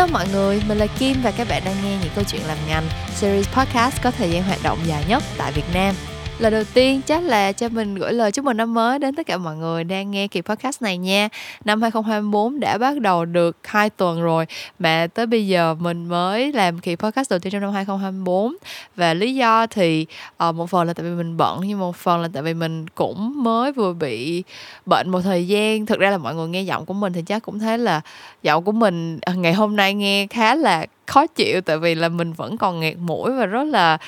Hello mọi người, mình là Kim và các bạn đang nghe những câu chuyện làm ngành series podcast có thời gian hoạt động dài nhất tại Việt Nam. Lời đầu tiên chắc là cho mình gửi lời chúc mừng năm mới đến tất cả mọi người đang nghe kỳ podcast này nha. Năm 2024 đã bắt đầu được 2 tuần rồi mà tới bây giờ mình mới làm kỳ podcast đầu tiên trong năm 2024 và lý do thì uh, một phần là tại vì mình bận nhưng một phần là tại vì mình cũng mới vừa bị bệnh một thời gian. Thực ra là mọi người nghe giọng của mình thì chắc cũng thấy là giọng của mình ờ, ngày hôm nay nghe khá là khó chịu, tại vì là mình vẫn còn nghẹt mũi và rất là,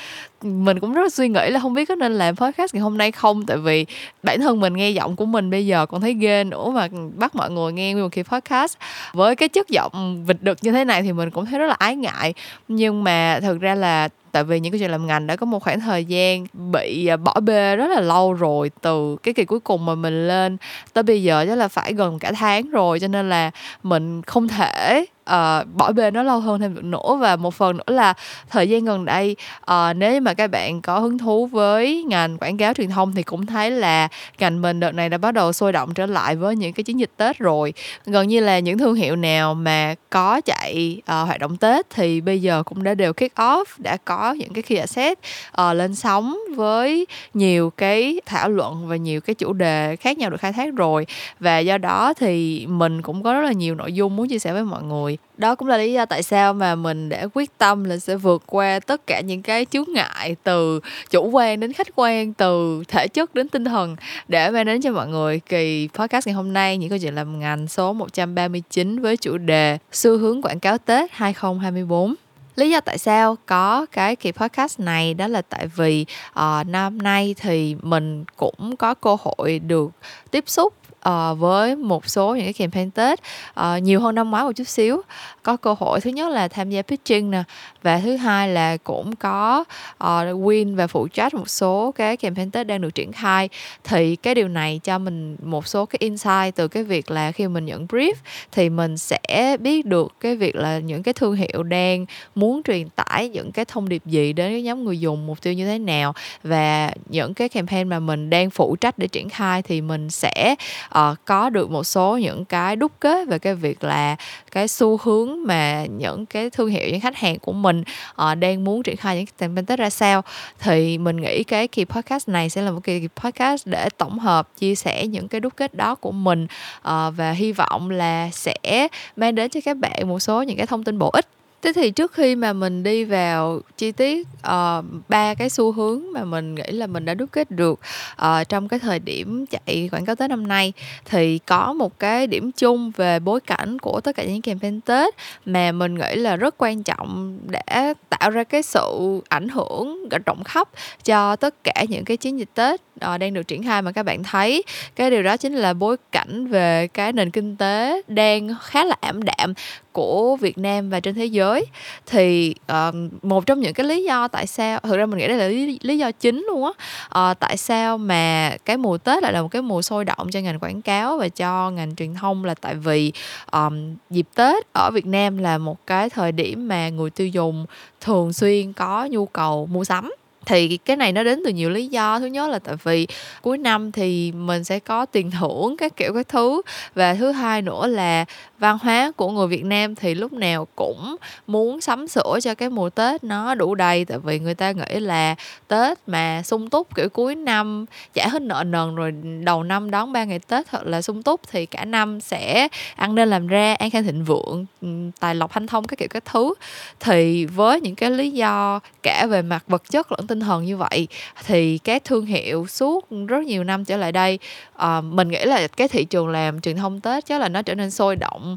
mình cũng rất là suy nghĩ là không biết có nên làm podcast ngày hôm nay không? Tại vì bản thân mình nghe giọng của mình bây giờ còn thấy ghê nữa mà bắt mọi người nghe một kỳ podcast. Với cái chất giọng vịt đực như thế này thì mình cũng thấy rất là ái ngại. Nhưng mà thực ra là tại vì những cái chuyện làm ngành đã có một khoảng thời gian bị à, bỏ bê rất là lâu rồi từ cái kỳ cuối cùng mà mình lên tới bây giờ chắc là phải gần cả tháng rồi, cho nên là mình không thể uh, bỏ bê nó lâu hơn thêm được nữa. Và một phần nữa là thời gian gần đây uh, nếu mà các bạn có hứng thú với ngành quảng cáo truyền thông thì cũng thấy là ngành mình đợt này đã bắt đầu sôi động trở lại với những cái chiến dịch tết rồi. Gần như là những thương hiệu nào mà có chạy uh, hoạt động tết thì bây giờ cũng đã đều kick off đã có những cái khi asset uh, lên sóng với nhiều cái thảo luận và nhiều cái chủ đề khác nhau được khai thác rồi. Và do đó thì mình cũng có rất là nhiều nội dung muốn chia sẻ với mọi người rồi. Đó cũng là lý do tại sao mà mình đã quyết tâm là sẽ vượt qua tất cả những cái chướng ngại từ chủ quan đến khách quan từ thể chất đến tinh thần để mang đến cho mọi người. Kỳ podcast ngày hôm nay những câu chuyện làm ngành số 139 với chủ đề xu hướng quảng cáo Tết 2024 lý do tại sao có cái kỳ podcast này đó là tại vì uh, năm nay thì mình cũng có cơ hội được tiếp xúc uh, với một số những cái campaign Tết. Uh, nhiều hơn năm ngoái một chút xíu. Có cơ hội thứ nhất là tham gia pitching nè. Và thứ hai là cũng có uh, win và phụ trách một số cái campaign Tết đang được triển khai. Thì cái điều này cho mình một số cái insight từ cái việc là khi mình nhận brief thì mình sẽ biết được cái việc là những cái thương hiệu đang muốn truyền tải những cái thông điệp gì đến cái nhóm người dùng mục tiêu như thế nào. Và những cái campaign mà mình đang phụ trách để triển khai thì mình sẽ uh, có được một số những cái đúc kết về cái việc là cái xu hướng mà những cái thương hiệu những khách hàng của mình uh, đang muốn triển khai những campaign tết ra sao. Thì mình nghĩ cái kỳ podcast này sẽ là một kỳ podcast để tổng hợp chia sẻ những cái đúc kết đó của mình uh, và hy vọng là sẽ mang đến cho các bạn một số những cái thông tin bổ ích thế thì trước khi mà mình đi vào chi tiết uh, ba cái xu hướng mà mình nghĩ là mình đã đúc kết được uh, trong cái thời điểm chạy quảng cáo tết năm nay thì có một cái điểm chung về bối cảnh của tất cả những campaign tết mà mình nghĩ là rất quan trọng để tạo ra cái sự ảnh hưởng rộng khắp cho tất cả những cái chiến dịch tết uh, đang được triển khai mà các bạn thấy. Cái điều đó chính là bối cảnh về cái nền kinh tế đang khá là ảm đạm của Việt Nam và trên thế giới. Thì uh, một trong những cái lý do tại sao thực ra mình nghĩ đây là lý, lý do chính luôn á uh, tại sao mà cái mùa Tết lại là một cái mùa sôi động cho ngành quảng cáo và cho ngành truyền thông là tại vì um, dịp Tết ở Việt Nam là một cái thời điểm mà người tiêu dùng thường xuyên có nhu cầu mua sắm thì cái này nó đến từ nhiều lý do. Thứ nhất là tại vì cuối năm thì mình sẽ có tiền thưởng các kiểu các thứ. Và thứ hai nữa là văn hóa của người Việt Nam thì lúc nào cũng muốn sắm sửa cho cái mùa Tết nó đủ đầy. Tại vì người ta nghĩ là Tết mà sung túc kiểu cuối năm trả hết nợ nần rồi đầu năm đón ba ngày Tết thật là sung túc thì cả năm sẽ ăn nên làm ra an khang thịnh vượng ừ, tài lộc hanh thông các kiểu các thứ. Thì với những cái lý do cả về mặt vật chất lẫn tinh thần như vậy thì các thương hiệu suốt rất nhiều năm trở lại đây uh, mình nghĩ là cái thị trường làm truyền thông tết chắc là nó trở nên sôi động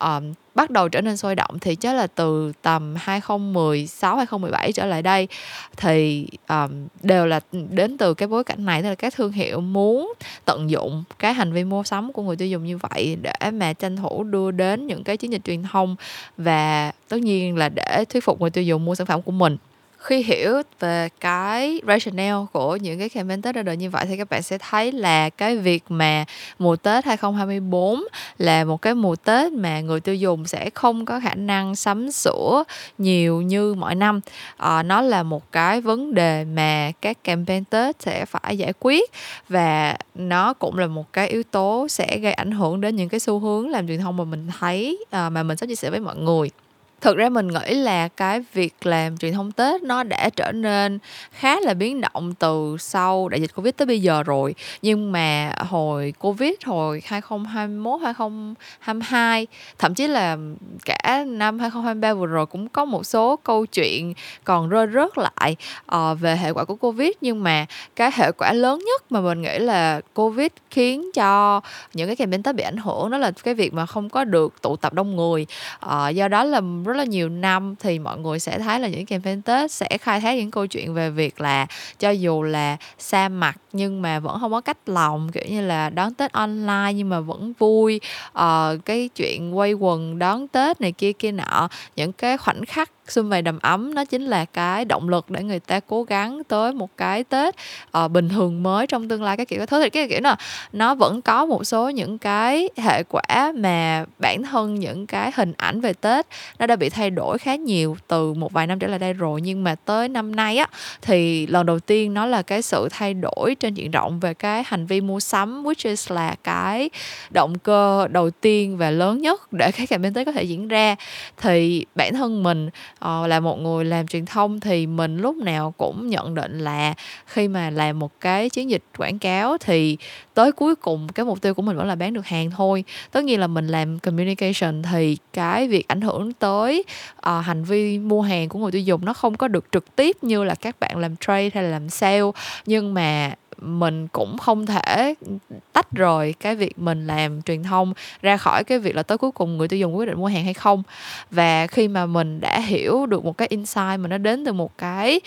um, bắt đầu trở nên sôi động thì chắc là từ tầm 2016 2017 trở lại đây thì um, đều là đến từ cái bối cảnh này tức là các thương hiệu muốn tận dụng cái hành vi mua sắm của người tiêu dùng như vậy để mà tranh thủ đưa đến những cái chiến dịch truyền thông và tất nhiên là để thuyết phục người tiêu dùng mua sản phẩm của mình khi hiểu về cái rationale của những cái campaign Tết ra đời như vậy thì các bạn sẽ thấy là cái việc mà mùa Tết 2024 là một cái mùa Tết mà người tiêu dùng sẽ không có khả năng sắm sửa nhiều như mọi năm. À, nó là một cái vấn đề mà các campaign Tết sẽ phải giải quyết và nó cũng là một cái yếu tố sẽ gây ảnh hưởng đến những cái xu hướng làm truyền thông mà mình thấy à, mà mình sắp chia sẻ với mọi người thực ra mình nghĩ là cái việc làm truyền thông tết nó đã trở nên khá là biến động từ sau đại dịch covid tới bây giờ rồi. Nhưng mà hồi covid hồi 2021 2022 thậm chí là cả năm 2023 vừa rồi cũng có một số câu chuyện còn rơi rớt lại uh, về hệ quả của covid. Nhưng mà cái hệ quả lớn nhất mà mình nghĩ là covid khiến cho những cái campaign tết bị ảnh hưởng đó là cái việc mà không có được tụ tập đông người. Uh, do đó là rất là nhiều năm thì mọi người sẽ thấy là những campaign Tết sẽ khai thác những câu chuyện về việc là cho dù là xa mặt nhưng mà vẫn không có cách lòng kiểu như là đón Tết online nhưng mà vẫn vui. Uh, cái chuyện quay quần đón Tết này kia kia nọ những cái khoảnh khắc xung vầy đầm ấm nó chính là cái động lực để người ta cố gắng tới một cái tết uh, bình thường mới trong tương lai cái kiểu. Thứ thì cái kiểu là nó vẫn có một số những cái hệ quả mà bản thân những cái hình ảnh về tết nó đã bị thay đổi khá nhiều từ một vài năm trở lại đây rồi. Nhưng mà tới năm nay á thì lần đầu tiên nó là cái sự thay đổi trên diện rộng về cái hành vi mua sắm which is là cái động cơ đầu tiên và lớn nhất để cái campaign tết có thể diễn ra. Thì bản thân mình uh, là một người làm truyền thông thì mình lúc nào cũng nhận định là khi mà làm một cái chiến dịch quảng cáo thì tới cuối cùng cái mục tiêu của mình vẫn là bán được hàng thôi. Tất nhiên là mình làm communication thì cái việc ảnh hưởng tới uh, hành vi mua hàng của người tiêu dùng nó không có được trực tiếp như là các bạn làm trade hay là làm sale. Nhưng mà mình cũng không thể tách rời cái việc mình làm truyền thông ra khỏi cái việc là tới cuối cùng người tiêu dùng quyết định mua hàng hay không. Và khi mà mình đã hiểu được một cái insight mà nó đến từ một cái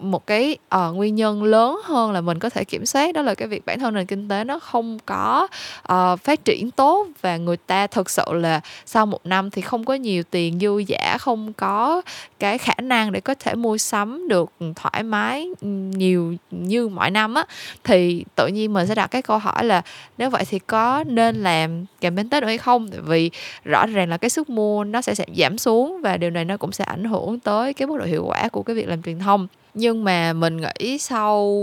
một cái uh, nguyên nhân lớn hơn là mình có thể kiểm soát đó là cái việc bản thân nền kinh tế nó không có uh, phát triển tốt và người ta thực sự là sau một năm thì không có nhiều tiền dư giả không có cái khả năng để có thể mua sắm được thoải mái nhiều như mọi năm á thì tự nhiên mình sẽ đặt cái câu hỏi là nếu vậy thì có nên làm campaign tết nữa hay không? Tại vì rõ ràng là cái sức mua nó sẽ giảm xuống và điều này nó cũng sẽ ảnh hưởng tới cái mức độ hiệu quả của cái việc làm truyền thông nhưng mà mình nghĩ sau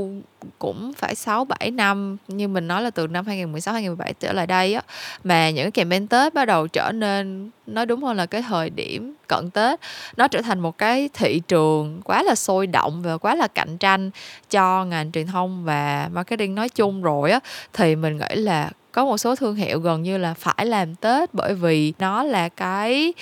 cũng phải 6 7 năm, như mình nói là từ năm 2016 2017 trở lại đây á, mà những cái campaign Tết bắt đầu trở nên, nói đúng hơn là cái thời điểm cận Tết, nó trở thành một cái thị trường quá là sôi động và quá là cạnh tranh cho ngành truyền thông và marketing nói chung rồi á, thì mình nghĩ là có một số thương hiệu gần như là phải làm tết bởi vì nó là cái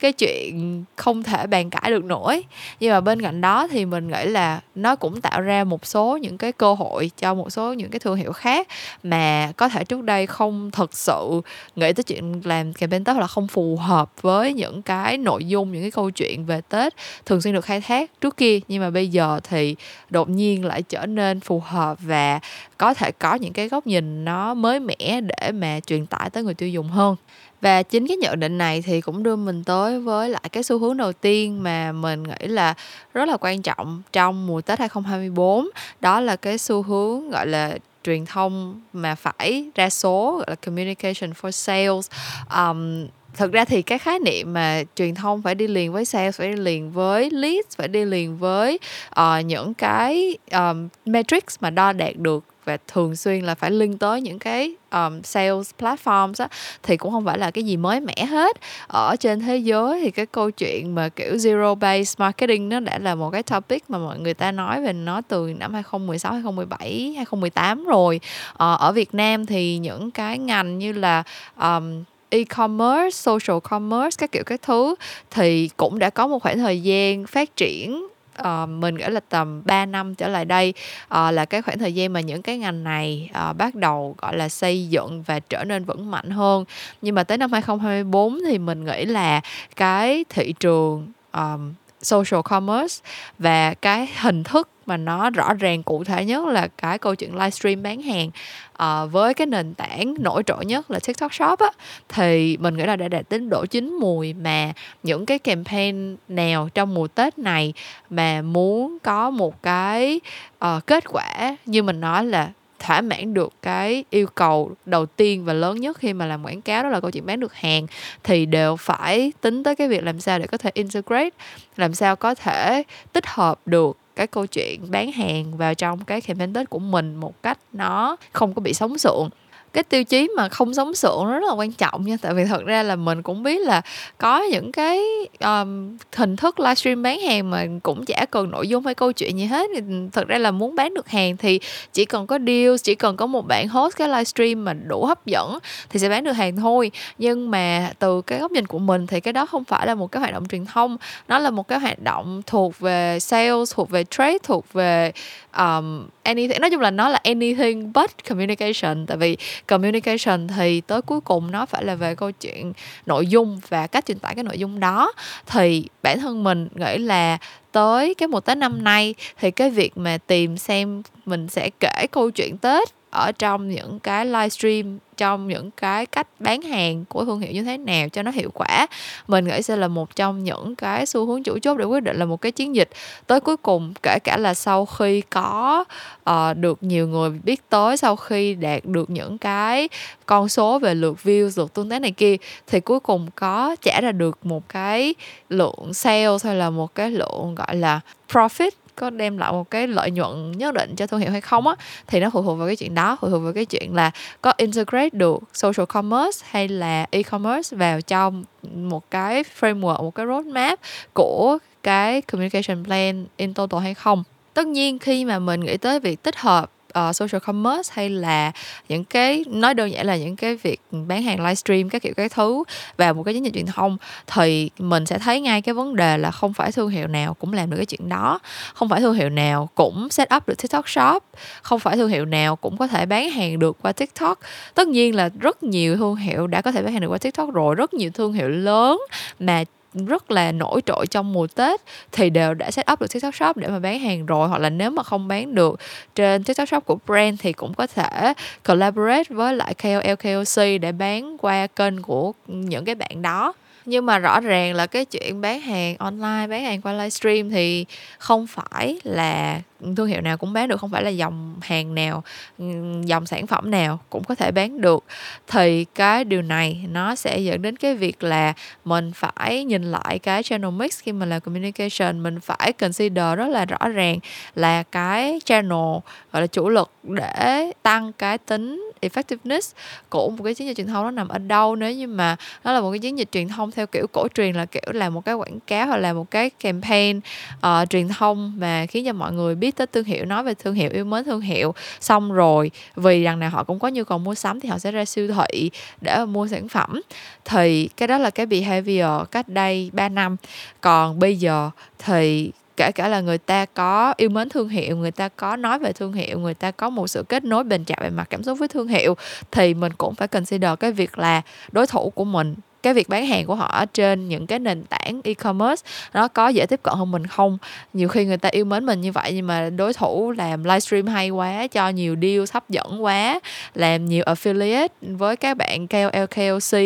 cái chuyện không thể bàn cãi được nổi. Nhưng mà bên cạnh đó thì mình nghĩ là nó cũng tạo ra một số những cái cơ hội cho một số những cái thương hiệu khác mà có thể trước đây không thực sự nghĩ tới chuyện làm campaign tết là không phù hợp với những cái nội dung, những cái câu chuyện về tết thường xuyên được khai thác trước kia. Nhưng mà bây giờ thì đột nhiên lại trở nên phù hợp và có thể có những cái góc nhìn nó mới mẻ để mà truyền tải tới người tiêu dùng hơn. Và chính cái nhận định này thì cũng đưa mình tới với lại cái xu hướng đầu tiên mà mình nghĩ là rất là quan trọng trong mùa Tết 2024 đó là cái xu hướng gọi là truyền thông mà phải ra số gọi là communication for sales. Um, thực ra thì cái khái niệm mà truyền thông phải đi liền với sales phải đi liền với leads phải đi liền với uh, những cái um, metrics mà đo đạt được và thường xuyên là phải link tới những cái um, sales platforms á thì cũng không phải là cái gì mới mẻ hết. Ở trên thế giới thì cái câu chuyện mà kiểu zero based marketing nó đã là một cái topic mà mọi người ta nói về nó từ năm 2016 2017 2018 rồi. Ờ, ở Việt Nam thì những cái ngành như là um, e-commerce, social commerce các kiểu các thứ thì cũng đã có một khoảng thời gian phát triển uh, mình nghĩ là tầm 3 năm trở lại đây uh, là cái khoảng thời gian mà những cái ngành này uh, bắt đầu gọi là xây dựng và trở nên vững mạnh hơn. Nhưng mà tới năm 2024 thì mình nghĩ là cái thị trường um, social commerce và cái hình thức mà nó rõ ràng cụ thể nhất là cái câu chuyện livestream bán hàng à, với cái nền tảng nổi trội nhất là TikTok Shop á thì mình nghĩ là đã đạt đến độ chín mùi mà những cái campaign nào trong mùa Tết này mà muốn có một cái uh, kết quả như mình nói là thỏa mãn được cái yêu cầu đầu tiên và lớn nhất khi mà làm quảng cáo, đó là câu chuyện bán được hàng, thì đều phải tính tới cái việc làm sao để có thể integrate, làm sao có thể tích hợp được cái câu chuyện bán hàng vào trong cái campaign tết của mình một cách nó không có bị sống sượng cái tiêu chí mà không sống sượng nó rất là quan trọng nha. Tại vì thật ra là mình cũng biết là có những cái um, hình thức livestream bán hàng mà cũng chả cần nội dung hay câu chuyện gì hết. Thì thật ra là muốn bán được hàng thì chỉ cần có deal chỉ cần có một bạn host cái livestream mà đủ hấp dẫn thì sẽ bán được hàng thôi. Nhưng mà từ cái góc nhìn của mình thì cái đó không phải là một cái hoạt động truyền thông. Nó là một cái hoạt động thuộc về sales thuộc về trade thuộc về um, anything. Nói chung là nó là anything but communication. Tại vì communication thì tới cuối cùng nó phải là về câu chuyện nội dung và cách truyền tải cái nội dung đó. Thì bản thân mình nghĩ là tới cái một tết năm nay thì cái việc mà tìm xem mình sẽ kể câu chuyện tết ở trong những cái livestream trong những cái cách bán hàng của thương hiệu như thế nào cho nó hiệu quả. Mình nghĩ sẽ là một trong những cái xu hướng chủ chốt để quyết định là một cái chiến dịch tới cuối cùng kể cả là sau khi có uh, được nhiều người biết tới sau khi đạt được những cái con số về lượt view lượt tương tác này kia thì cuối cùng có trả ra được một cái lượng sales hay là một cái lượng gọi là profit có đem lại một cái lợi nhuận nhất định cho thương hiệu hay không á, thì nó phụ thuộc vào cái chuyện đó, phụ thuộc vào cái chuyện là có integrate được social commerce hay là e-commerce vào trong một cái framework, một cái roadmap của cái communication plan in total hay không. Tất nhiên khi mà mình nghĩ tới việc tích hợp uh, social commerce hay là những cái nói đơn giản là những cái việc bán hàng livestream các kiểu cái thứ và một cái chiến dịch truyền thông thì mình sẽ thấy ngay cái vấn đề là không phải thương hiệu nào cũng làm được cái chuyện đó. Không phải thương hiệu nào cũng set up được tiktok shop không phải thương hiệu nào cũng có thể bán hàng được qua tiktok. Tất nhiên là rất nhiều thương hiệu đã có thể bán hàng được qua tiktok rồi rất nhiều thương hiệu lớn mà rất là nổi trội trong mùa Tết thì đều đã set up được TikTok Shop để mà bán hàng rồi. Hoặc là nếu mà không bán được trên TikTok Shop của brand thì cũng có thể collaborate với lại KOL KOC để bán qua kênh của những cái bạn đó nhưng mà rõ ràng là cái chuyện bán hàng online, bán hàng qua livestream thì không phải là thương hiệu nào cũng bán được, không phải là dòng hàng nào ừ, dòng sản phẩm nào cũng có thể bán được. Thì cái điều này nó sẽ dẫn đến cái việc là mình phải nhìn lại cái channel mix khi mà làm communication. Mình phải consider rất là rõ ràng là cái channel, gọi là, chủ lực để tăng cái tính effectiveness của một cái chiến dịch truyền thông nó nằm ở đâu nếu như mà nó là một cái chiến dịch truyền thông theo kiểu cổ truyền là kiểu là một cái quảng cáo hoặc là một cái campaign uh, truyền thông mà khiến cho mọi người biết tới thương hiệu nói về thương hiệu yêu mến thương hiệu. Xong rồi vì rằng nào họ cũng có nhu cầu mua sắm thì họ sẽ ra siêu thị để mà mua sản phẩm. Thì cái đó là cái behavior cách đây 3 năm. Còn bây giờ thì kể cả là người ta có yêu mến thương hiệu, người ta có nói về thương hiệu, người ta có một sự kết nối bền chặt về mặt cảm xúc với thương hiệu, thì mình cũng phải consider cái việc là đối thủ của mình cái việc bán hàng của họ trên những cái nền tảng e-commerce, nó có dễ tiếp cận hơn mình không? Nhiều khi người ta yêu mến mình như vậy nhưng mà đối thủ làm livestream hay quá, cho nhiều deal hấp dẫn quá, làm nhiều affiliate với các bạn KOL KOC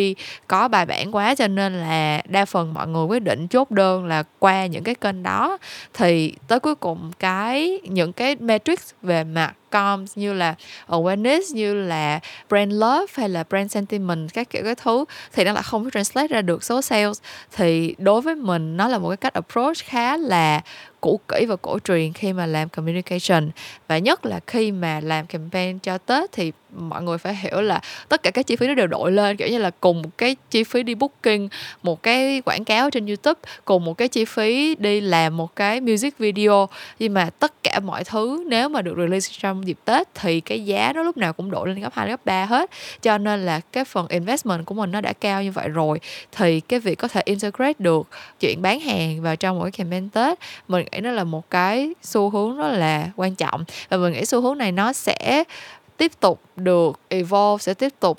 có bài bản quá cho nên là đa phần mọi người quyết định chốt đơn là qua những cái kênh đó. Thì tới cuối cùng cái, những cái metrics về mặt com như là awareness, như là brand love hay là brand sentiment, các kiểu cái thứ, thì nó lại không có translate ra được số sales. Thì đối với mình, nó là một cái cách approach khá là cũ kỹ và cổ truyền khi mà làm communication. Và nhất là khi mà làm campaign cho Tết thì mọi người phải hiểu là tất cả các chi phí nó đều đội lên, kiểu như là cùng một cái chi phí đi booking, một cái quảng cáo trên YouTube, cùng một cái chi phí đi làm một cái music video. Nhưng mà tất cả mọi thứ nếu mà được release trong dịp Tết thì cái giá nó lúc nào cũng đội lên gấp 2 gấp 3 hết. Cho nên là cái phần investment của mình nó đã cao như vậy rồi, thì cái việc có thể integrate được chuyện bán hàng vào trong một cái campaign Tết, mình nghĩ nó là một cái xu hướng rất là quan trọng. Và mình nghĩ xu hướng này nó sẽ tiếp tục được evolve sẽ tiếp tục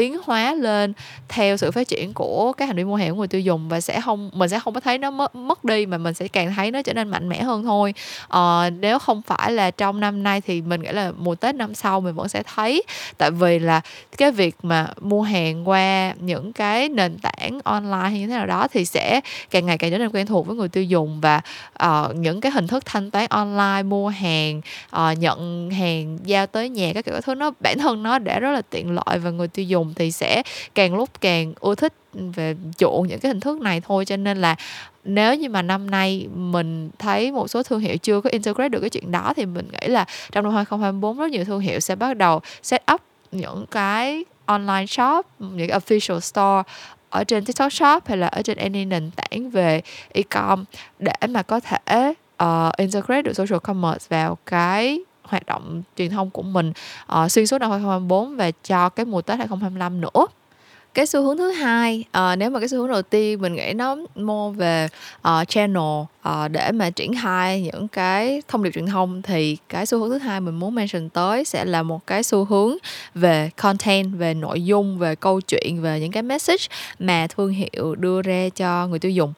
tiến hóa lên theo sự phát triển của các hành vi mua hàng của người tiêu dùng và sẽ không mình sẽ không có thấy nó mất mất đi mà mình sẽ càng thấy nó trở nên mạnh mẽ hơn thôi. Ờ, nếu không phải là trong năm nay thì mình nghĩ là mùa tết năm sau mình vẫn sẽ thấy. Tại vì là cái việc mà mua hàng qua những cái nền tảng online hay như thế nào đó thì sẽ càng ngày càng trở nên quen thuộc với người tiêu dùng và uh, những cái hình thức thanh toán online mua hàng uh, nhận hàng giao tới nhà các kiểu thứ nó bản thân nó đã rất là tiện lợi và người tiêu dùng thì sẽ càng lúc càng ưa thích về chuộng những cái hình thức này thôi. Cho nên là nếu như mà năm nay mình thấy một số thương hiệu chưa có integrate được cái chuyện đó thì mình nghĩ là trong năm 2024 rất nhiều thương hiệu sẽ bắt đầu set up những cái online shop những cái official store ở trên TikTok Shop hay là ở trên any nền tảng về e-com để mà có thể uh, integrate được social commerce vào cái hoạt động truyền thông của mình uh, xuyên suốt năm 2024 và cho cái mùa Tết 2025 nữa. Cái xu hướng thứ hai uh, nếu mà cái xu hướng đầu tiên mình nghĩ nó mua về uh, channel Ờ, để mà triển khai những cái thông điệp truyền thông thì cái xu hướng thứ hai mình muốn mention tới sẽ là một cái xu hướng về content về nội dung về câu chuyện về những cái message mà thương hiệu đưa ra cho người tiêu dùng.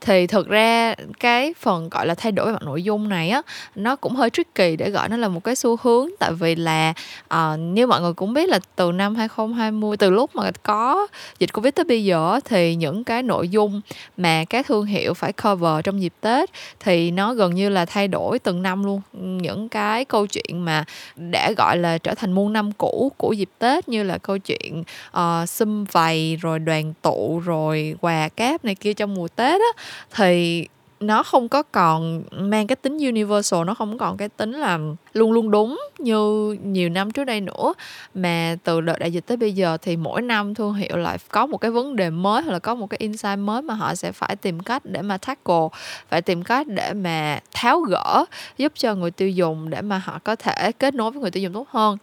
Thì thực ra cái phần gọi là thay đổi mặt nội dung này á nó cũng hơi tricky để gọi nó là một cái xu hướng. Tại vì là uh, như mọi người cũng biết là từ năm 2020 từ lúc mà có dịch covid tới bây giờ thì những cái nội dung mà các thương hiệu phải cover trong dịp tết thì nó gần như là thay đổi từng năm luôn. Những cái câu chuyện mà đã gọi là trở thành muôn năm cũ của dịp tết như là câu chuyện ờ, uh, xâm vầy rồi đoàn tụ rồi quà cáp này kia trong mùa tết á thì nó không có còn mang cái tính universal, nó không còn cái tính là luôn luôn đúng như nhiều năm trước đây nữa. Mà từ đợt đại dịch tới bây giờ thì mỗi năm thương hiệu lại có một cái vấn đề mới hoặc là có một cái insight mới mà họ sẽ phải tìm cách để mà tackle, phải tìm cách để mà tháo gỡ, giúp cho người tiêu dùng để mà họ có thể kết nối với người tiêu dùng tốt hơn.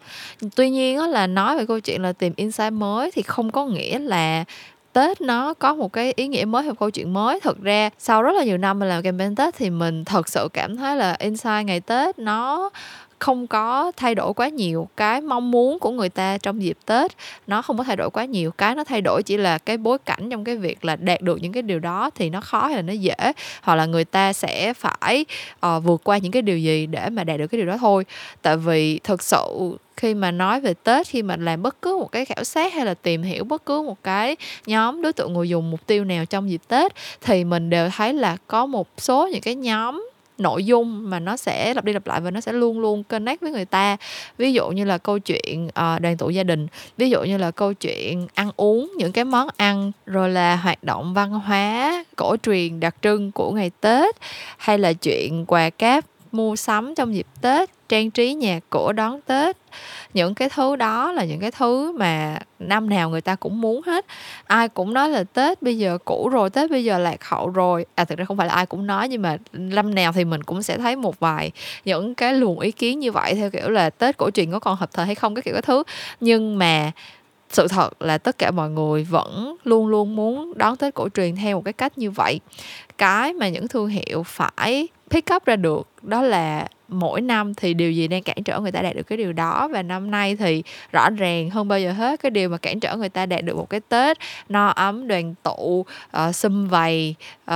Tuy nhiên là nói về câu chuyện là tìm insight mới thì không có nghĩa là Tết nó có một cái ý nghĩa mới hay câu chuyện mới. Thực ra sau rất là nhiều năm mình làm campaign Tết thì mình thật sự cảm thấy là insight ngày Tết nó không có thay đổi quá nhiều cái mong muốn của người ta trong dịp tết. Nó không có thay đổi quá nhiều cái nó thay đổi chỉ là cái bối cảnh trong cái việc là đạt được những cái điều đó thì nó khó hay là nó dễ hoặc là người ta sẽ phải uh, vượt qua những cái điều gì để mà đạt được cái điều đó thôi. Tại vì thực sự khi mà nói về Tết khi mà làm bất cứ một cái khảo sát hay là tìm hiểu bất cứ một cái nhóm đối tượng người dùng mục tiêu nào trong dịp Tết thì mình đều thấy là có một số những cái nhóm nội dung mà nó sẽ lặp đi lặp lại và nó sẽ luôn luôn connect với người ta. Ví dụ như là câu chuyện uh, đoàn tụ gia đình ví dụ như là câu chuyện ăn uống những cái món ăn rồi là hoạt động văn hóa cổ truyền đặc trưng của ngày tết hay là chuyện quà cáp mua sắm trong dịp tết trang trí nhà cửa đón tết những cái thứ đó là những cái thứ mà năm nào người ta cũng muốn hết. Ai cũng nói là tết bây giờ cũ rồi, tết bây giờ lạc hậu rồi. À thực ra không phải là ai cũng nói, nhưng mà năm nào thì mình cũng sẽ thấy một vài những cái luồng ý kiến như vậy, theo kiểu là tết cổ truyền có còn hợp thời hay không, cái kiểu cái thứ. Nhưng mà sự thật là tất cả mọi người vẫn luôn luôn muốn đón tết cổ truyền theo một cái cách như vậy. Cái mà những thương hiệu phải pick up ra được đó là mỗi năm thì điều gì đang cản trở người ta đạt được cái điều đó. Và năm nay thì rõ ràng hơn bao giờ hết cái điều mà cản trở người ta đạt được một cái tết no ấm đoàn tụ uh, sum vầy uh,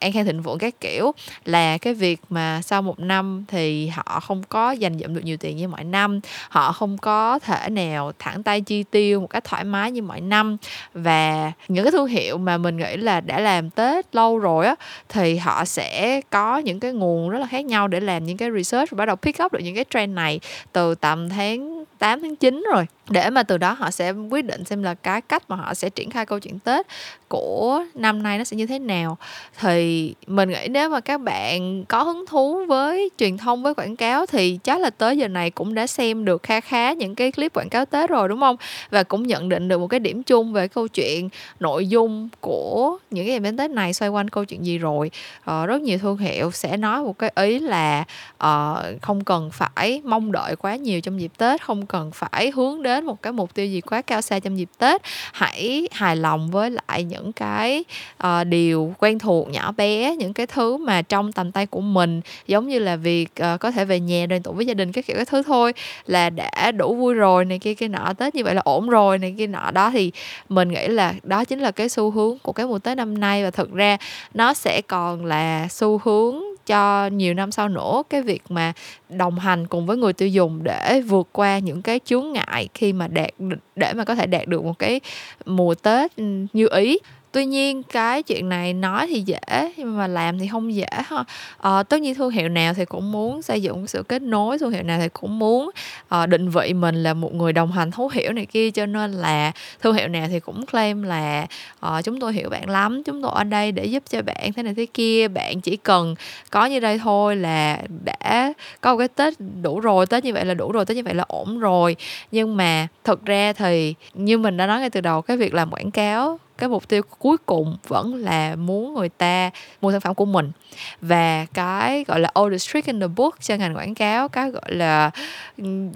an khang thịnh vượng các kiểu là cái việc mà sau một năm thì họ không có dành dụm được nhiều tiền như mọi năm. Họ không có thể nào thẳng tay chi tiêu một cách thoải mái như mọi năm. Và những cái thương hiệu mà mình nghĩ là đã làm tết lâu rồi á thì họ sẽ có những cái nguồn rất là khác nhau để làm những cái research và bắt đầu pick up được những cái trend này từ tầm tháng 8 tháng 9 rồi để mà từ đó họ sẽ quyết định xem là cái cách mà họ sẽ triển khai câu chuyện Tết của năm nay nó sẽ như thế nào. Thì mình nghĩ nếu mà các bạn có hứng thú với truyền thông với quảng cáo thì chắc là tới giờ này cũng đã xem được kha khá những cái clip quảng cáo Tết rồi đúng không? Và cũng nhận định được một cái điểm chung về câu chuyện nội dung của những cái event Tết này xoay quanh câu chuyện gì rồi. Ờ, rất nhiều thương hiệu sẽ nói một cái ý là uh, không cần phải mong đợi quá nhiều trong dịp Tết không cần phải hướng đến một cái mục tiêu gì quá cao xa trong dịp Tết. Hãy hài lòng với lại những cái uh, điều quen thuộc nhỏ bé những cái thứ mà trong tầm tay của mình giống như là việc uh, có thể về nhà đoàn tụ với gia đình các kiểu cái thứ thôi là đã đủ vui rồi này kia kia nọ. Tết như vậy là ổn rồi này kia nọ. Đó thì mình nghĩ là đó chính là cái xu hướng của cái mùa Tết năm nay. Và thực ra nó sẽ còn là xu hướng cho nhiều năm sau nữa, cái việc mà đồng hành cùng với người tiêu dùng để vượt qua những cái chướng ngại khi mà đạt, để mà có thể đạt được một cái mùa Tết ừ, như ý tuy nhiên cái chuyện này nói thì dễ nhưng mà làm thì không dễ ha. Ờ, tất nhiên thương hiệu nào thì cũng muốn xây dựng sự kết nối thương hiệu nào thì cũng muốn uh, định vị mình là một người đồng hành thấu hiểu này kia cho nên là thương hiệu nào thì cũng claim là uh, chúng tôi hiểu bạn lắm chúng tôi ở đây để giúp cho bạn thế này thế kia bạn chỉ cần có như đây thôi là đã có một cái tết đủ rồi tết như vậy là đủ rồi tết như vậy là ổn rồi. Nhưng mà thực ra thì như mình đã nói ngay từ đầu cái việc làm quảng cáo cái mục tiêu cuối cùng vẫn là muốn người ta mua sản phẩm của mình. Và cái, gọi là, oldest trick in the book cho ngành quảng cáo, cái, gọi là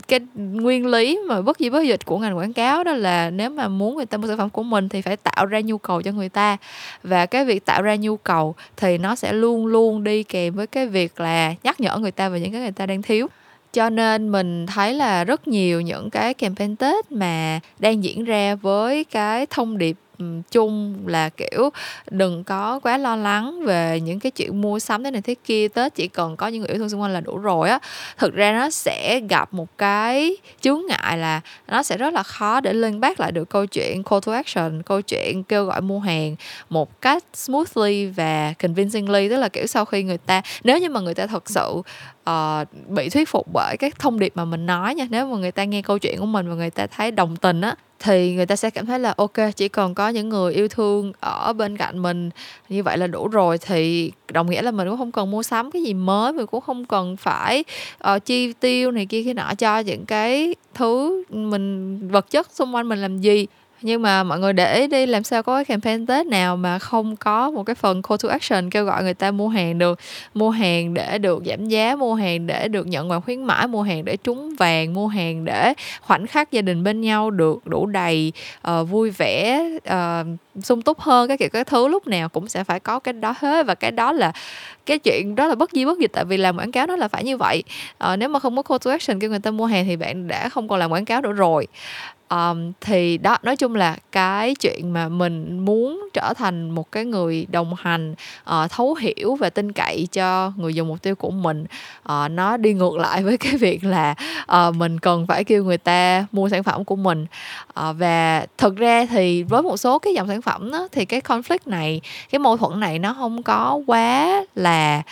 cái nguyên lý mà bất di bất dịch của ngành quảng cáo đó là nếu mà muốn người ta mua sản phẩm của mình thì phải tạo ra nhu cầu cho người ta. Và cái việc tạo ra nhu cầu thì nó sẽ luôn luôn đi kèm với cái việc là nhắc nhở người ta về những cái người ta đang thiếu. Cho nên mình thấy là rất nhiều những cái campaign tết mà đang diễn ra với cái thông điệp Ừ, chung là kiểu đừng có quá lo lắng về những cái chuyện mua sắm thế này thế kia. Tết chỉ cần có những người yêu thương xung quanh là đủ rồi á. Thực ra nó sẽ gặp một cái chướng ngại là nó sẽ rất là khó để liên bác lại được câu chuyện call to action câu chuyện kêu gọi mua hàng một cách smoothly và convincingly. Tức là kiểu sau khi người ta nếu như mà người ta thật sự uh, bị thuyết phục bởi cái thông điệp mà mình nói nha nếu mà người ta nghe câu chuyện của mình và người ta thấy đồng tình á thì người ta sẽ cảm thấy là ok chỉ còn có những người yêu thương ở bên cạnh mình. Như vậy là đủ rồi. Thì đồng nghĩa là mình cũng không cần mua sắm cái gì mới mình cũng không cần phải uh, chi tiêu này kia kia nọ cho những cái thứ mình vật chất xung quanh mình làm gì nhưng mà mọi người để ý đi làm sao có cái campaign tết nào mà không có một cái phần call to action kêu gọi người ta mua hàng được mua hàng để được giảm giá mua hàng để được nhận quà khuyến mãi mua hàng để trúng vàng mua hàng để khoảnh khắc gia đình bên nhau được đủ đầy uh, vui vẻ uh, sung túc hơn cái kiểu cái thứ. Lúc nào cũng sẽ phải có cái đó hết và cái đó là cái chuyện đó là bất di bất dịch. Tại vì làm quảng cáo nó là phải như vậy. Uh, nếu mà không có call to action kêu người ta mua hàng thì bạn đã không còn làm quảng cáo nữa rồi um, thì đó nói chung là cái chuyện mà mình muốn trở thành một cái người đồng hành uh, thấu hiểu và tin cậy cho người dùng mục tiêu của mình uh, nó đi ngược lại với cái việc là uh, mình cần phải kêu người ta mua sản phẩm của mình. Uh, và thực ra thì với một số cái dòng sản phẩm đó, thì cái conflict này cái mâu thuẫn này nó không có quá là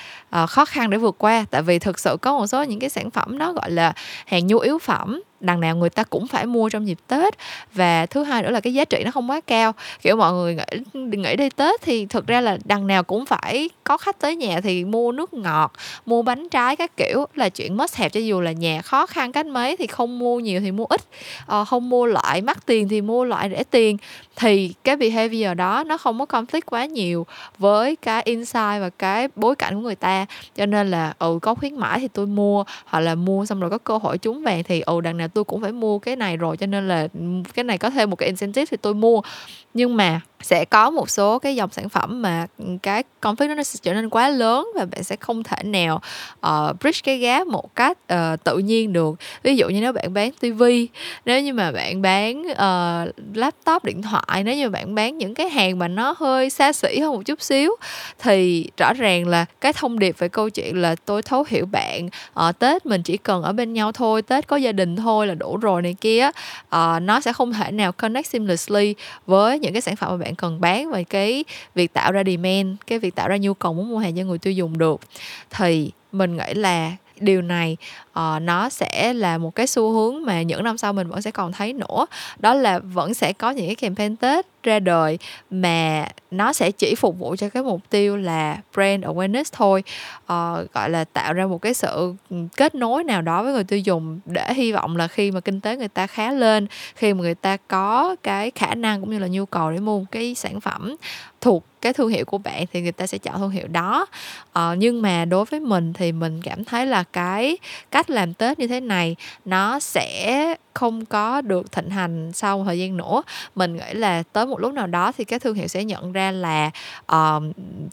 uh, khó khăn để vượt qua. Tại vì thực sự có một số những cái sản phẩm nó gọi là hàng nhu yếu phẩm đằng nào người ta cũng phải mua trong dịp tết. Và thứ hai nữa là cái giá trị nó không quá cao. Kiểu mọi người nghĩ nghĩ đi tết thì thực ra là đằng nào cũng phải có khách tới nhà thì mua nước ngọt mua bánh trái các kiểu là chuyện mất have. Cho dù là nhà khó khăn cách mấy thì không mua nhiều thì mua ít. Ờ, không mua loại mắc tiền thì mua loại rẻ tiền. Thì cái behavior đó nó không có conflict quá nhiều với cái insight và cái bối cảnh của người ta. Cho nên là ừ có khuyến mãi thì tôi mua hoặc là mua xong rồi có cơ hội trúng vàng thì ừ đằng nào tôi cũng phải mua cái này rồi, cho nên là cái này có thêm một cái incentive thì tôi mua. Nhưng mà sẽ có một số cái dòng sản phẩm mà cái conflict nó sẽ trở nên quá lớn và bạn sẽ không thể nào uh, bridge cái gap một cách uh, tự nhiên được. Ví dụ như nếu bạn bán tivi nếu như mà bạn bán uh, laptop điện thoại nếu như bạn bán những cái hàng mà nó hơi xa xỉ hơn một chút xíu thì rõ ràng là cái thông điệp về câu chuyện là tôi thấu hiểu bạn uh, tết mình chỉ cần ở bên nhau thôi tết có gia đình thôi là đủ rồi này kia uh, nó sẽ không thể nào connect seamlessly với những cái sản phẩm mà bạn cần bán và cái việc tạo ra demand, cái việc tạo ra nhu cầu muốn mua hàng cho người tiêu dùng được. Thì mình nghĩ là điều này uh, nó sẽ là một cái xu hướng mà những năm sau mình vẫn sẽ còn thấy nữa. Đó là vẫn sẽ có những cái campaign tết ra đời mà nó sẽ chỉ phục vụ cho cái mục tiêu là brand awareness thôi. Uh, gọi là tạo ra một cái sự ừ, kết nối nào đó với người tiêu dùng để hy vọng là khi mà kinh tế người ta khá lên khi mà người ta có cái khả năng cũng như là nhu cầu để mua một cái sản phẩm thuộc cái thương hiệu của bạn thì người ta sẽ chọn thương hiệu đó. Uh, nhưng mà đối với mình thì mình cảm thấy là cái cách cách làm tết như thế này nó sẽ không có được thịnh hành sau một thời gian nữa. Mình nghĩ là tới một lúc nào đó thì các thương hiệu sẽ nhận ra là uh,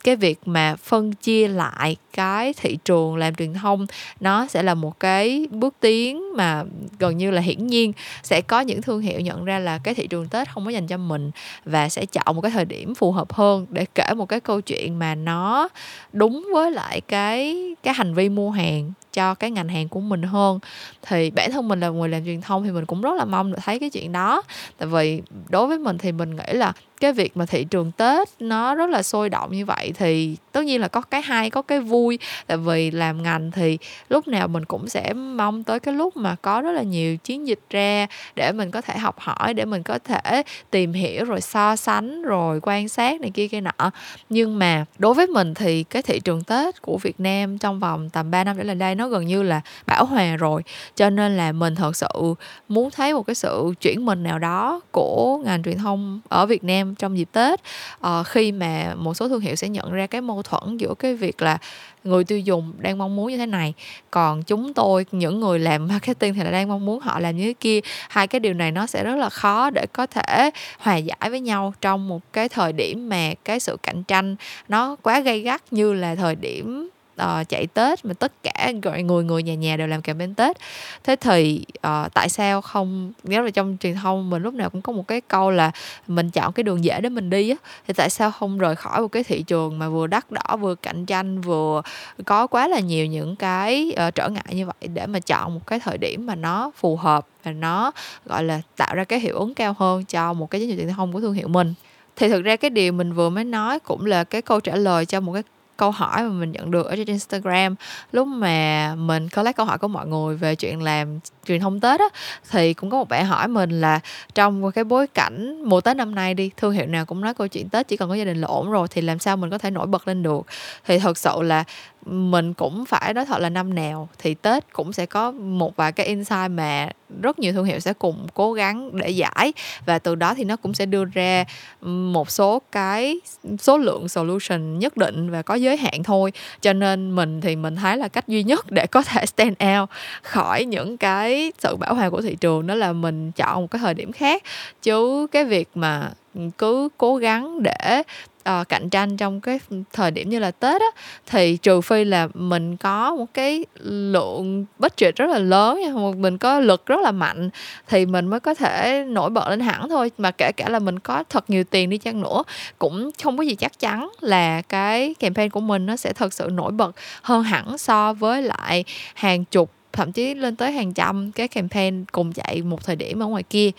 cái việc mà phân chia lại cái thị trường làm truyền thông nó sẽ là một cái bước tiến mà gần như là hiển nhiên sẽ có những thương hiệu nhận ra là cái thị trường tết không có dành cho mình và sẽ chọn một cái thời điểm phù hợp hơn để kể một cái câu chuyện mà nó đúng với lại cái cái hành vi mua hàng cho cái ngành hàng của mình hơn. Thì bản thân mình là người làm truyền thông thì mình cũng rất là mong được thấy cái chuyện đó. Tại vì đối với mình thì mình nghĩ là cái việc mà thị trường tết nó rất là sôi động như vậy thì tất nhiên là có cái hay, có cái vui. Tại vì làm ngành thì lúc nào mình cũng sẽ mong tới cái lúc mà có rất là nhiều chiến dịch ra để mình có thể học hỏi, để mình có thể tìm hiểu, rồi so sánh, rồi quan sát này kia kia nọ. Nhưng mà đối với mình thì cái thị trường tết của Việt Nam trong vòng tầm 3 năm trở lại đây nó gần như là bão hòa rồi. Cho nên là mình thật sự muốn thấy một cái sự chuyển mình nào đó của ngành truyền thông ở Việt Nam trong dịp Tết. Uh, khi mà một số thương hiệu sẽ nhận ra cái mâu thuẫn giữa cái việc là người tiêu dùng đang mong muốn như thế này còn chúng tôi những người làm marketing thì là đang mong muốn họ làm như thế kia. Hai cái điều này nó sẽ rất là khó để có thể hòa giải với nhau trong một cái thời điểm mà cái sự cạnh tranh nó quá gay gắt như là thời điểm uh, chạy tết mà tất cả gọi người người nhà nhà đều làm campaign tết. Thế thì uh, tại sao không nếu là trong truyền thông mình lúc nào cũng có một cái câu là mình chọn cái đường dễ để mình đi á thì tại sao không rời khỏi một cái thị trường mà vừa đắt đỏ vừa cạnh tranh vừa có quá là nhiều những cái uh, trở ngại như vậy để mà chọn một cái thời điểm mà nó phù hợp và nó gọi là tạo ra cái hiệu ứng cao hơn cho một cái chiến dịch truyền thông của thương hiệu mình? Thì thực ra cái điều mình vừa mới nói cũng là cái câu trả lời cho một cái câu hỏi mà mình nhận được ở trên Instagram. Lúc mà mình có lấy câu hỏi của mọi người về chuyện làm truyền thông Tết á, thì cũng có một bạn hỏi mình là trong cái bối cảnh mùa Tết năm nay đi, thương hiệu nào cũng nói câu chuyện Tết chỉ cần có gia đình là ổn rồi thì làm sao mình có thể nổi bật lên được? Thì thật sự là mình cũng phải nói thật là năm nào thì Tết cũng sẽ có một vài cái insight mà rất nhiều thương hiệu sẽ cùng cố gắng để giải. Và từ đó thì nó cũng sẽ đưa ra một số cái số lượng solution nhất định và có giới hạn thôi. Cho nên mình thì mình thấy là cách duy nhất để có thể stand out khỏi những cái sự bảo hòa của thị trường đó là mình chọn một cái thời điểm khác. Chứ cái việc mà cứ cố gắng để uh, cạnh tranh trong cái thời điểm như là Tết á thì trừ phi là mình có một cái lượng budget rất là lớn mình có lực rất là mạnh thì mình mới có thể nổi bật lên hẳn thôi. Mà kể cả là mình có thật nhiều tiền đi chăng nữa cũng không có gì chắc chắn là cái campaign của mình nó sẽ thật sự nổi bật hơn hẳn so với lại hàng chục thậm chí lên tới hàng trăm cái campaign cùng chạy một thời điểm ở ngoài kia.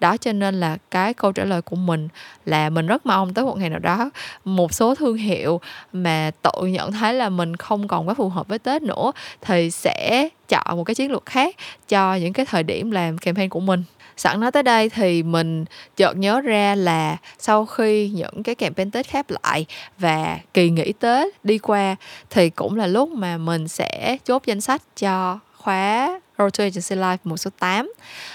Đó cho nên là cái câu trả lời của mình là mình rất mong tới một ngày nào đó, một số thương hiệu mà tự nhận thấy là mình không còn quá phù hợp với tết nữa thì sẽ chọn một cái chiến lược khác cho những cái thời điểm làm campaign của mình sẵn nói tới đây thì mình chợt nhớ ra là sau khi những cái campaign tết khép lại và kỳ nghỉ tết đi qua thì cũng là lúc mà mình sẽ chốt danh sách cho khóa Road to Agency Life mùa số 8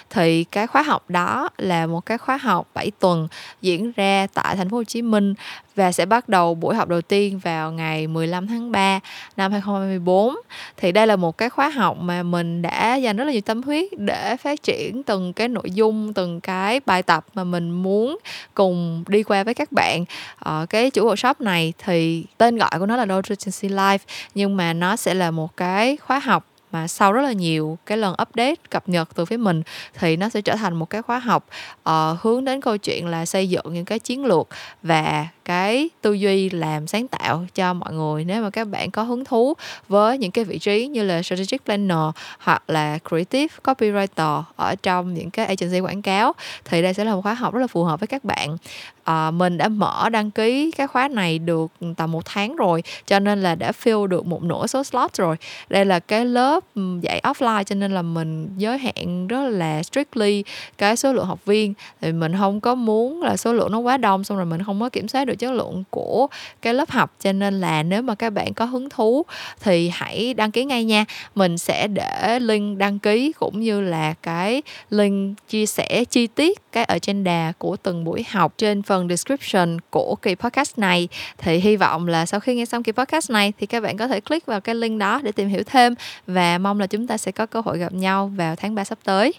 thì cái khóa học đó là một cái khóa học 7 tuần diễn ra tại thành phố Hồ Chí Minh và sẽ bắt đầu buổi học đầu tiên vào ngày 15 tháng 3 năm 2024 thì đây là một cái khóa học mà mình đã dành rất là nhiều tâm huyết để phát triển từng cái nội dung, từng cái bài tập mà mình muốn cùng đi qua với các bạn. Ở cái chủ workshop này thì tên gọi của nó là Road to Agency Life, nhưng mà nó sẽ là một cái khóa học mà sau rất là nhiều cái lần update cập nhật từ phía mình thì nó sẽ trở thành một cái khóa học uh, hướng đến câu chuyện là xây dựng những cái chiến lược và cái tư duy làm sáng tạo cho mọi người nếu mà các bạn có hứng thú với những cái vị trí như là strategic planner hoặc là creative copywriter ở trong những cái agency quảng cáo thì đây sẽ là một khóa học rất là phù hợp với các bạn. À, mình đã mở đăng ký cái khóa này được tầm một tháng rồi cho nên là đã fill được một nửa số slot rồi. Đây là cái lớp dạy offline cho nên là mình giới hạn rất là strictly cái số lượng học viên. Thì mình không có muốn là số lượng nó quá đông xong rồi mình không có kiểm soát được chất lượng của cái lớp học. Cho nên là nếu mà các bạn có hứng thú thì hãy đăng ký ngay nha. Mình sẽ để link đăng ký cũng như là cái link chia sẻ chi tiết cái agenda của từng buổi học trên phần description của kỳ podcast này. Thì hy vọng là sau khi nghe xong kỳ podcast này thì các bạn có thể click vào cái link đó để tìm hiểu thêm và mong là chúng ta sẽ có cơ hội gặp nhau vào tháng 3 sắp tới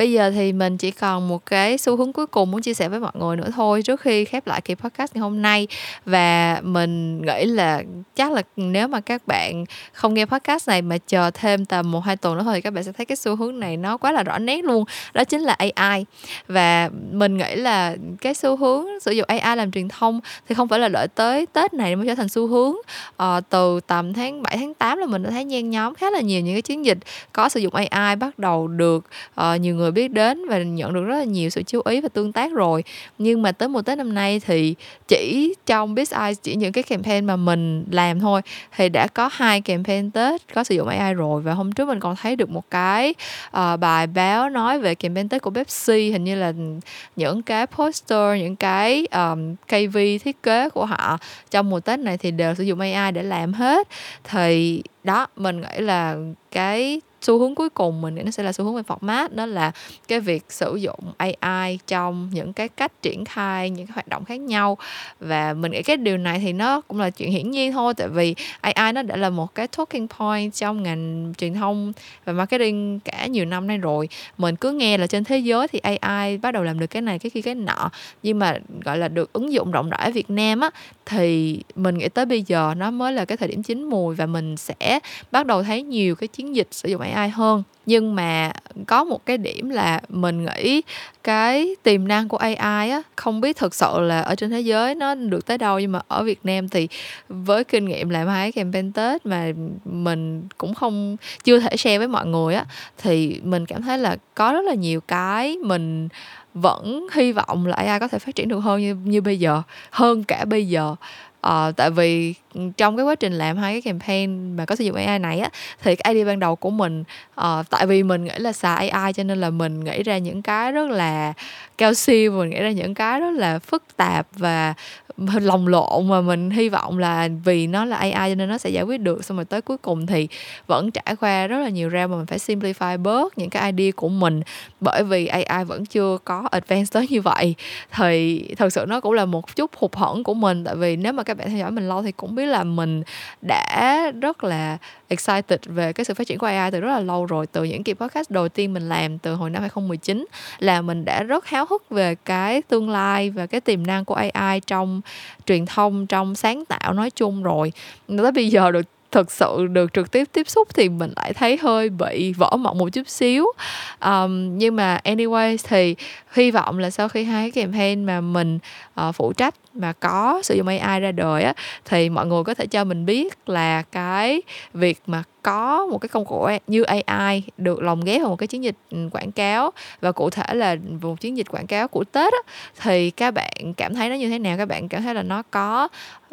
bây giờ thì mình chỉ còn một cái xu hướng cuối cùng muốn chia sẻ với mọi người nữa thôi trước khi khép lại kỳ podcast ngày hôm nay. Và mình nghĩ là chắc là nếu mà các bạn không nghe podcast này mà chờ thêm tầm một hai tuần nữa thôi thì các bạn sẽ thấy cái xu hướng này nó quá là rõ nét luôn. Đó chính là AI và mình nghĩ là cái xu hướng sử dụng AI làm truyền thông thì không phải là đợi tới Tết này mới trở thành xu hướng. Ờ, từ tầm tháng 7 tháng 8 là mình đã thấy nhen nhóm khá là nhiều những cái chiến dịch có sử dụng AI bắt đầu được uh, nhiều người người biết đến và nhận được rất là nhiều sự chú ý và tương tác rồi. Nhưng mà tới mùa tết năm nay thì chỉ trong Biz Eyes chỉ những cái campaign mà mình làm thôi thì đã có hai campaign tết có sử dụng AI rồi. Và hôm trước mình còn thấy được một cái uh, bài báo nói về campaign tết của Pepsi. Hình như là những cái poster những cái um, KV thiết kế của họ trong mùa tết này thì đều sử dụng AI để làm hết. Thì đó mình nghĩ là cái xu hướng cuối cùng mình nghĩ nó sẽ là xu hướng về format, đó là cái việc sử dụng AI trong những cái cách triển khai những cái hoạt động khác nhau. Và mình nghĩ cái điều này thì nó cũng là chuyện hiển nhiên thôi, tại vì AI nó đã là một cái talking point trong ngành truyền thông và marketing cả nhiều năm nay rồi. Mình cứ nghe là trên thế giới thì AI bắt đầu làm được cái này, cái kia, cái nọ. Nhưng mà, gọi là, được ứng dụng rộng rãi ở Việt Nam á thì mình nghĩ tới bây giờ nó mới là cái thời điểm chín mùi và mình sẽ bắt đầu thấy nhiều cái chiến dịch sử dụng AI hơn nhưng mà có một cái điểm là mình nghĩ cái tiềm năng của AI á không biết thực sự là ở trên thế giới nó được tới đâu nhưng mà ở Việt Nam thì với kinh nghiệm làm hai campaign Tết mà mình cũng không chưa thể share với mọi người á thì mình cảm thấy là có rất là nhiều cái mình vẫn hy vọng là AI có thể phát triển được hơn như như bây giờ hơn cả bây giờ. À, tại vì trong cái quá trình làm hai cái campaign mà có sử dụng AI này á thì cái idea ban đầu của mình uh, tại vì mình nghĩ là xài AI cho nên là mình nghĩ ra những cái rất là cao siêu mình nghĩ ra những cái rất là phức tạp và lồng lộn mà mình hy vọng là vì nó là AI cho nên nó sẽ giải quyết được. Xong rồi tới cuối cùng thì vẫn trải qua rất là nhiều ra mà mình phải simplify bớt những cái idea của mình bởi vì AI vẫn chưa có advanced tới như vậy. Thì thật sự nó cũng là một chút hụt hẫng của mình tại vì nếu mà các bạn theo dõi mình lâu thì cũng biết là mình đã rất là excited về cái sự phát triển của AI từ rất là lâu rồi, từ những kỳ podcast đầu tiên mình làm từ hồi năm 2019 là mình đã rất háo hức về cái tương lai và cái tiềm năng của AI trong truyền thông, trong sáng tạo nói chung rồi. Tới bây giờ được thực sự được trực tiếp tiếp xúc thì mình lại thấy hơi bị vỡ mộng một chút xíu. Um, nhưng mà anyway thì hy vọng là sau khi hai cái campaign mà mình uh, phụ trách mà có sử dụng AI ra đời á thì mọi người có thể cho mình biết là cái việc mà có một cái công cụ như AI được lồng ghép vào một cái chiến dịch ừ, quảng cáo và cụ thể là một chiến dịch quảng cáo của Tết á, thì các bạn cảm thấy nó như thế nào? Các bạn cảm thấy là nó có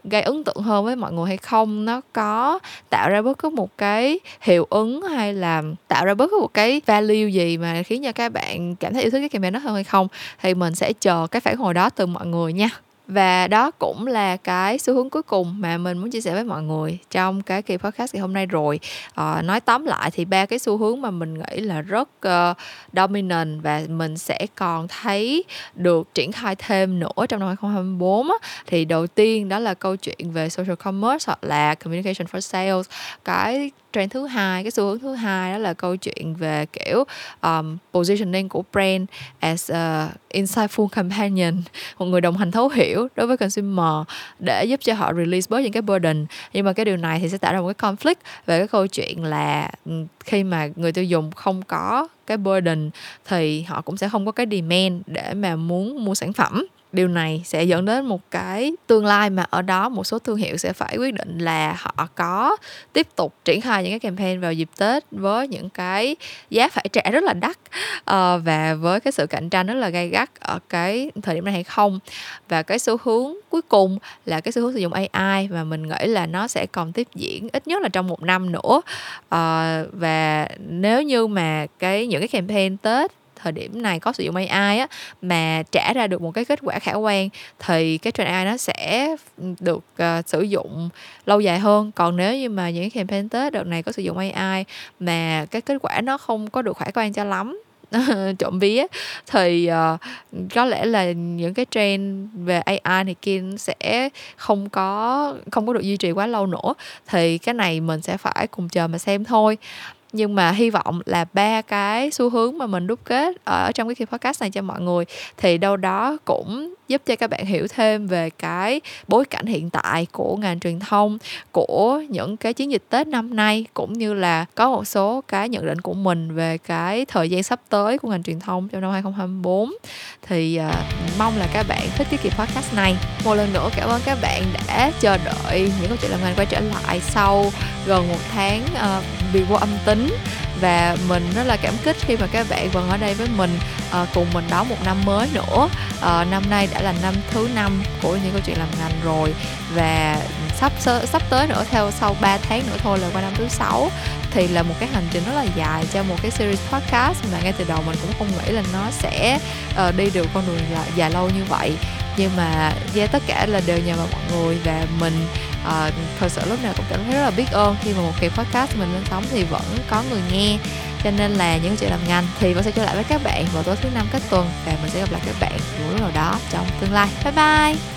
gây ấn tượng hơn với mọi người hay không? Nó có tạo ra bất cứ một cái hiệu ứng hay là tạo ra bất cứ một cái value gì mà khiến cho các bạn cảm thấy yêu thích cái campaign đó hơn hay không? Thì mình sẽ chờ cái phản hồi đó từ mọi người nha và đó cũng là cái xu hướng cuối cùng mà mình muốn chia sẻ với mọi người trong cái kỳ podcast ngày hôm nay rồi. À, nói tóm lại thì ba cái xu hướng mà mình nghĩ là rất uh, dominant và mình sẽ còn thấy được triển khai thêm nữa trong năm 2024 á, thì đầu tiên đó là câu chuyện về social commerce hoặc là communication for sales. Cái trend thứ hai cái xu hướng thứ hai đó là câu chuyện về kiểu um, positioning của brand as a insightful companion một người đồng hành thấu hiểu đối với consumer để giúp cho họ release bớt những cái burden. Nhưng mà cái điều này thì sẽ tạo ra một cái conflict về cái câu chuyện là khi mà người tiêu dùng không có cái burden thì họ cũng sẽ không có cái demand để mà muốn mua sản phẩm điều này sẽ dẫn đến một cái tương lai mà ở đó một số thương hiệu sẽ phải quyết định là họ có tiếp tục triển khai những cái campaign vào dịp tết với những cái giá phải trả rất là đắt uh, và với cái sự cạnh tranh rất là gay gắt ở cái thời điểm này hay không. Và cái xu hướng cuối cùng là cái xu hướng sử dụng AI và mình nghĩ là nó sẽ còn tiếp diễn ít nhất là trong một năm nữa. Uh, và nếu như mà cái những cái campaign tết thời điểm này có sử dụng AI á mà trả ra được một cái kết quả khả quan thì cái trend AI nó sẽ được uh, sử dụng lâu dài hơn. Còn nếu như mà những campaign tết đợt này có sử dụng AI mà cái kết quả nó không có được khả quan cho lắm trộm vía thì uh, có lẽ là những cái trend về AI này kia sẽ không có không có được duy trì quá lâu nữa. Thì cái này mình sẽ phải cùng chờ mà xem thôi nhưng mà hy vọng là ba cái xu hướng mà mình đúc kết ở trong cái podcast này cho mọi người thì đâu đó cũng giúp cho các bạn hiểu thêm về cái bối cảnh hiện tại của ngành truyền thông của những cái chiến dịch Tết năm nay cũng như là có một số cái nhận định của mình về cái thời gian sắp tới của ngành truyền thông trong năm 2024 thì uh, mong là các bạn thích cái kỳ podcast này. Một lần nữa cảm ơn các bạn đã chờ đợi những câu chuyện làm ngành quay trở lại sau gần một tháng uh, bị vô âm tính và mình rất là cảm kích khi mà các bạn vẫn ở đây với mình à, cùng mình đón một năm mới nữa. À, năm nay đã là năm thứ năm của những câu chuyện làm ngành rồi. Và sắp sắp tới nữa theo sau 3 tháng nữa thôi là qua năm thứ sáu thì là một cái hành trình rất là dài cho một cái series podcast mà ngay từ đầu mình cũng không nghĩ là nó sẽ uh, đi được con đường dài, dài lâu như vậy. Nhưng mà yeah, tất cả là đều nhờ vào mọi người và mình uh, thật sự lúc nào cũng cảm thấy rất là biết ơn khi mà một kỳ podcast mình lên sóng thì vẫn có người nghe. Cho nên là những chuyện làm ngành thì vẫn sẽ trở lại với các bạn vào tối thứ năm các tuần và mình sẽ gặp lại các bạn một lúc nào đó trong tương lai. Bye bye!